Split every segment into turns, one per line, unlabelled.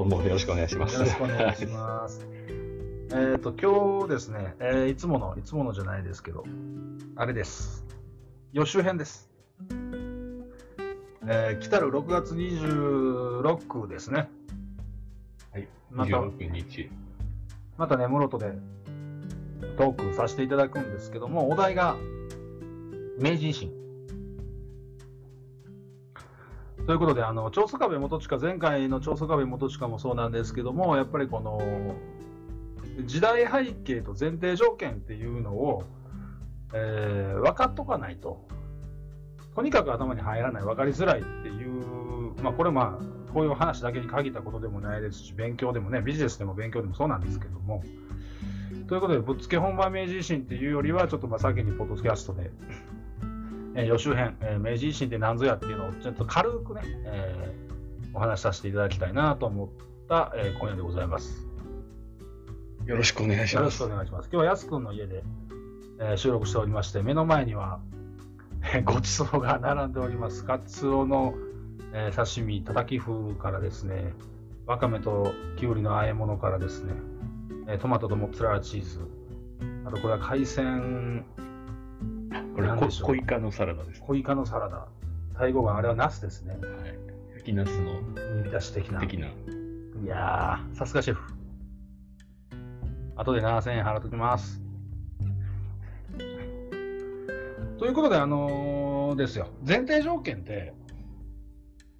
どうもよろしくお願いします。
よろしくお願いします。えっと、今日ですね、えーいつもの、いつものじゃないですけど、あれです。予習編です。えー来たる6月26ですね。
はい。
また
26日。
またね、室戸でトークさせていただくんですけども、お題が明治維新。ということで、あの、長宗我部元親、前回の長宗我部元親もそうなんですけども、やっぱりこの、時代背景と前提条件っていうのを、えー分かっとかないと、とにかく頭に入らない、分かりづらいっていう、まあ、これまあ、こういう話だけに限ったことでもないですし、勉強でもね、ビジネスでも勉強でもそうなんですけども、ということで、ぶっつけ本番明治維新っていうよりは、ちょっとまあ先にポッドキャストで、えー予習編、えー明治維新って何ぞやっていうのをちょっと軽くね、えーお話しさせていただきたいなと思った、えー今夜でございます。
よろしくお願いします。
よろしくお願いします。今日はやすくんの家で、えー収録しておりまして、目の前には、えーごちそうが並んでおります。カツオの、えー刺身、たたき風からですね、わかめときゅうりの和え物からですね、えートマトとモッツァレラチーズ、あとこれは海鮮、
これ小イカのサラダです。
小イカのサラダ、タイ語があれはナスですね。
はい。焼きナスの
煮出し的な。
的な。
いやー、さすがシェフ。後で7000円払っときます。ということで、あのーですよ。前提条件って、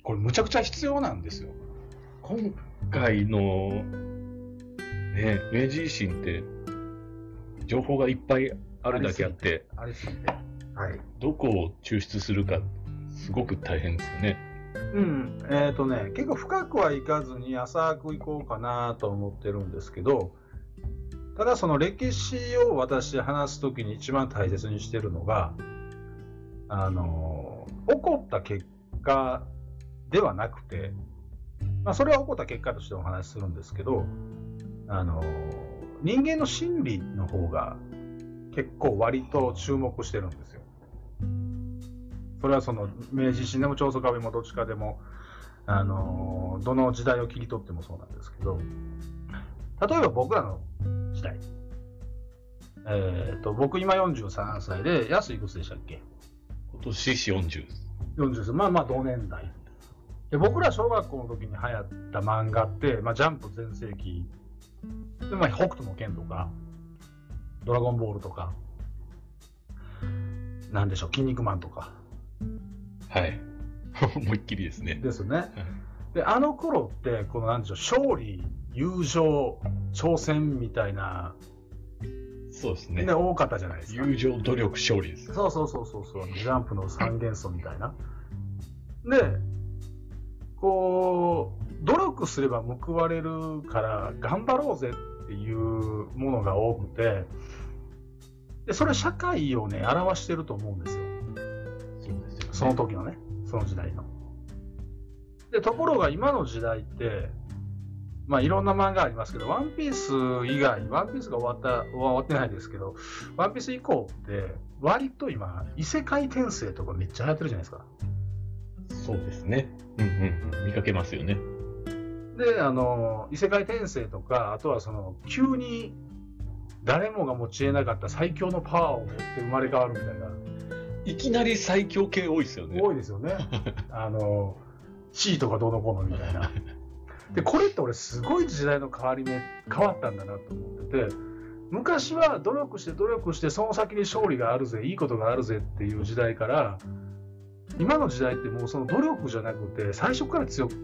これむちゃくちゃ必要なんですよ。
今回の、ね、明治維新って、情報がいっぱいあるだけあって、
ありすぎて。はい。
どこを抽出するか、すごく大変ですよね。
うん。えっ、とね、結構深くはいかずに浅くいこうかなと思ってるんですけど、ただその歴史を私話すときに一番大切にしてるのが、あの、起こった結果ではなくて、まあそれは起こった結果としてお話しするんですけど、あの、人間の心理の方が結構割と注目してるんですよ。それはその明治維新でも長宗我部もどっちかでも、あのどの時代を切り取ってもそうなんですけど、例えば僕らの時代、えー、と僕今43歳で、安いくつでしたっけ？
今年40です。
40です。まあまあ同年代。で僕ら小学校の時に流行った漫画って、まあ、ジャンプ全盛期、でまあ、北斗の拳とか、ドラゴンボールとか、なんでしょう、筋肉マンとか、
はい。思いっきりですね。
ですよね。で、あの頃って、このなんでしょう、勝利、友情、挑戦みたいな、
そうですね
ね、。多かったじゃないですか。
友情、努力、勝利です。
そうそうそうそうそう、ジャンプの三元素みたいな。で、こう、努力すれば報われるから頑張ろうぜっていうものが多くて、で、それ社会をね、表してると思うんですよ。その時のね、その時代の。で、ところが今の時代って、まあいろんな漫画ありますけど、ワンピース以外、ワンピースが終わった、終わってないですけど、ワンピース以降って、割と今、異世界転生とかめっちゃ流行ってるじゃないですか。
そうですね。うんうん。見かけますよね。
で、あの、異世界転生とか、あとはその、急に誰もが持ち得なかった最強のパワーを持って生まれ変わるみたいな。
いきなり最強系多いですよね。
多いですよね。あの、地位とかどうのこうのみたいな。で、これって俺すごい時代の変わり目、変わったんだなと思ってて、昔は努力して努力してその先に勝利があるぜ、いいことがあるぜっていう時代から、今の時代ってもうその努力じゃなくて、最初から強く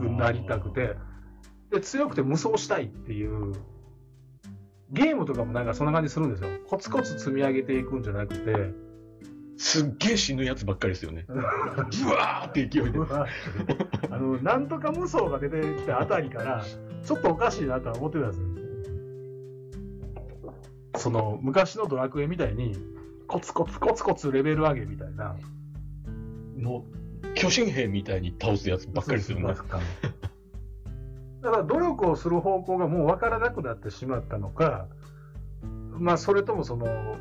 なりたくて、で、強くて無双したいっていう、ゲームとかもなんかそんな感じするんですよ。コツコツ積み上げていくんじゃなくて、
すっげえ死ぬやつばっかりですよね。ブワーって勢いで。
あの、なんとか無双が出てきたあたりから、ちょっとおかしいなとは思ってたんですよ。その、昔のドラクエみたいに、コツコツコツコツレベル上げみたいな。
もう、巨神兵みたいに倒すやつばっかりするね。
だから努力をする方向がもう分からなくなってしまったのか、まあそれともその、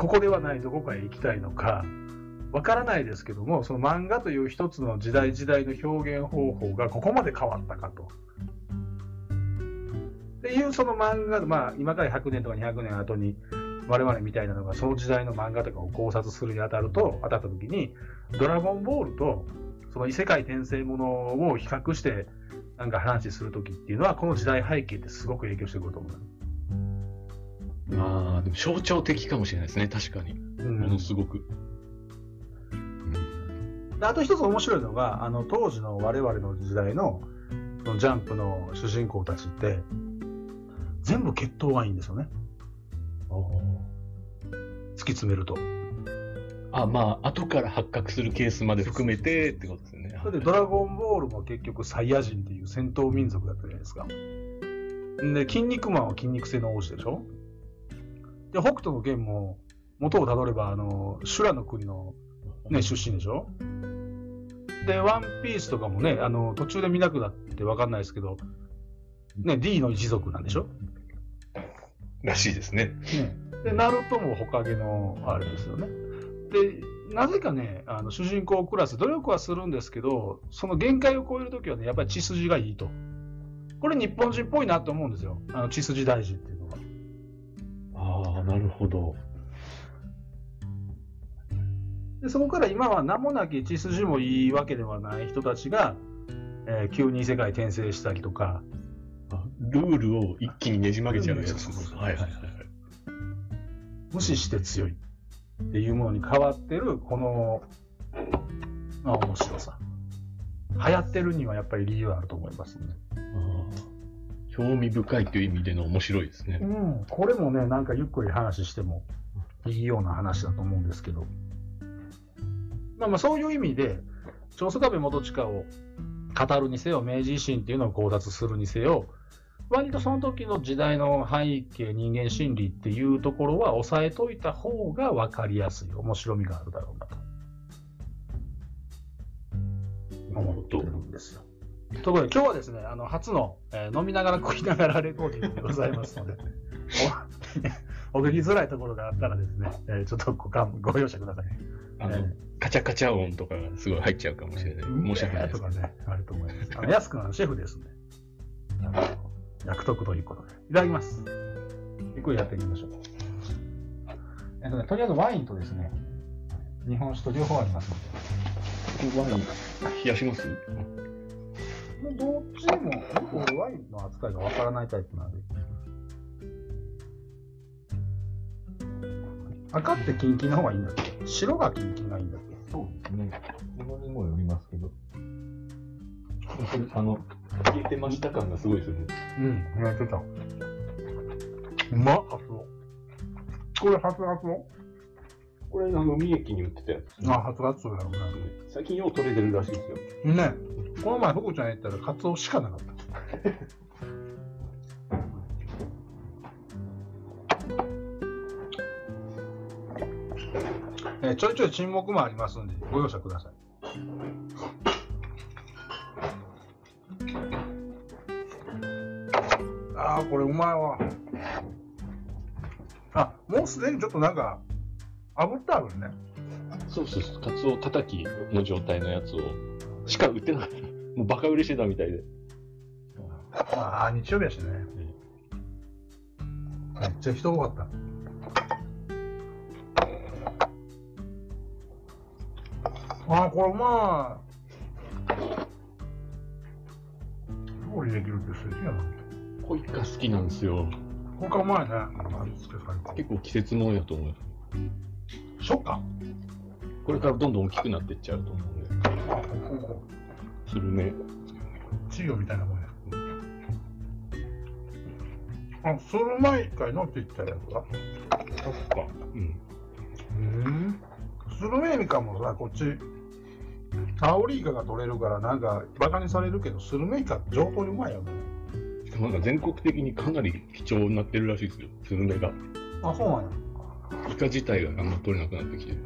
ここではないどこかへ行きたいのか、わからないですけども、その漫画という一つの時代時代の表現方法がここまで変わったかと。っていうその漫画、まあ今から100年とか200年後に我々みたいなのがその時代の漫画とかを考察するにあたると、当たった時に、ドラゴンボールとその異世界転生ものを比較してなんか話する時っていうのは、この時代背景ってすごく影響してくると思う。
まあ、でも象徴的かもしれないですね、確かに。
うん
ものすごく。
であと一つ面白いのが、あの当時の我々の時代のそのジャンプの主人公たちって、全部血統がいいんですよね。突き詰めると。
あ、まあ、後から発覚するケースまで含めてってことですよね。
それでドラゴンボールも結局サイヤ人っていう戦闘民族だったじゃないですか。で、筋肉マンは筋肉性の王子でしょで、北斗の剣も元をたどれば、あの、修羅の国のね、出身でしょ？で、ワンピースとかもね、あの、途中で見なくなってわかんないですけど、ね、D の一族なんでしょ？
らしいですね。
ね、で、ナルトもほかげのあれですよね。で、なぜかね、あの主人公クラス、努力はするんですけど、その限界を超えるときはね、やっぱり血筋がいいと。これ日本人っぽいなと思うんですよ。あの血筋大事って。
ああ、なるほど。
で、そこから今は名もなき血筋もいいわけではない人たちが、えー急に異世界転生したりとか、
あルールを一気にねじ曲げちゃうやつ。
そうそうそう
はいはいはいはい。
無視して強いっていうものに変わってる、この、まあ、面白さ。流行ってるにはやっぱり理由あると思いますね。
興味深いという意味での面白いですね
う。ん、これもね、なんかゆっくり話してもいいような話だと思うんですけど、まあまあそういう意味で、長宗我部元親を語るにせよ、明治維新っていうのを考察するにせよ、割とその時の時代の背景、人間心理っていうところは押さえといた方が分かりやすい、面白みがあるだろうなと思ってるんですよ。ところで今日はですね、あの初の、えー飲みながら食いながらレコーディングでございますので、お お聞きづらいところがあったらですね、えーちょっとご勘ご容赦ください。
あの、
え
カチャカチャ音とかがすごい入っちゃうかもしれない。申し訳ないです
とか。ね、あると思います。あの安くんはシェフですね。あの役得ということで。いただきます。ゆっくりやっていきましょう。えっとね、とりあえずワインとですね、日本酒と両方ありますので。
ワイン、冷やします？
どっちでも、僕ワインの扱いがわからないタイプなんで。赤ってキンキンの方がいいんだっけ？白がキンキンがいいんだっけ？
そうですね。ものにもよりますけど。あの、消えてました感がすごいですよね。
うん、やってた。うまっ、発音。これ初発音？
これ、あの、三重に売ってたやつ。
あ、初発音やろう
最近よう取れてるらしいですよ。
な。ねこの前、福ちゃん行ったらカツオしかなかった。えーちょいちょい沈黙もありますんで、ご容赦ください。ああ、これうまいわ。あ、もうすでにちょっとなんか、炙ってあるね。
そうそうそう。カツオ叩きの状態のやつを、しか売ってなかった。もうバカ売れしてたみたいで。
ああ、日曜日やしね。めっちゃ人多かった。ああ、これうまい。料理できるって素敵やな。
ホイカ好きなんですよ。
他うまいね。
結構季節ものやと思う。
そうか。
これからどんどん大きくなっていっちゃうと思うんで。
あ、ここ、ここ。
スルメ。
稚魚みたいなもんや。あ、スルマイカイのって言ったやつだ。
そっか。うん。
うん。スルメイカもさ、こっち、アオリイカが取れるから、なんか、バカにされるけど、スルメイカって上等にうまいよね。
しかもなんか全国的にかなり貴重になってるらしいですよ。スルメが。
あ、そうなんや。
イカ自体があんま取れなくなってきてる。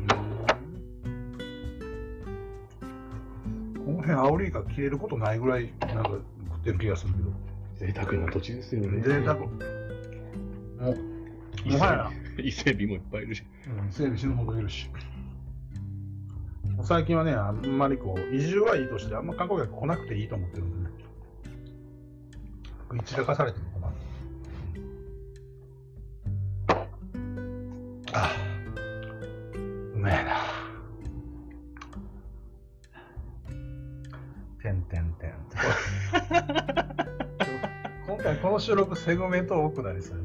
この辺、アオリイカ消えることないぐらい、なんか食ってる気がするけど。
贅沢な土地ですよね。
贅沢。もう、もはや。
伊勢海老もいっぱいいるし。
うん、伊勢海老死ぬほどいるし。最近はね、あんまりこう、移住はいいとして、あんま観光客来なくていいと思ってるんでね。散らかされてる。収録セグメント多くなりそう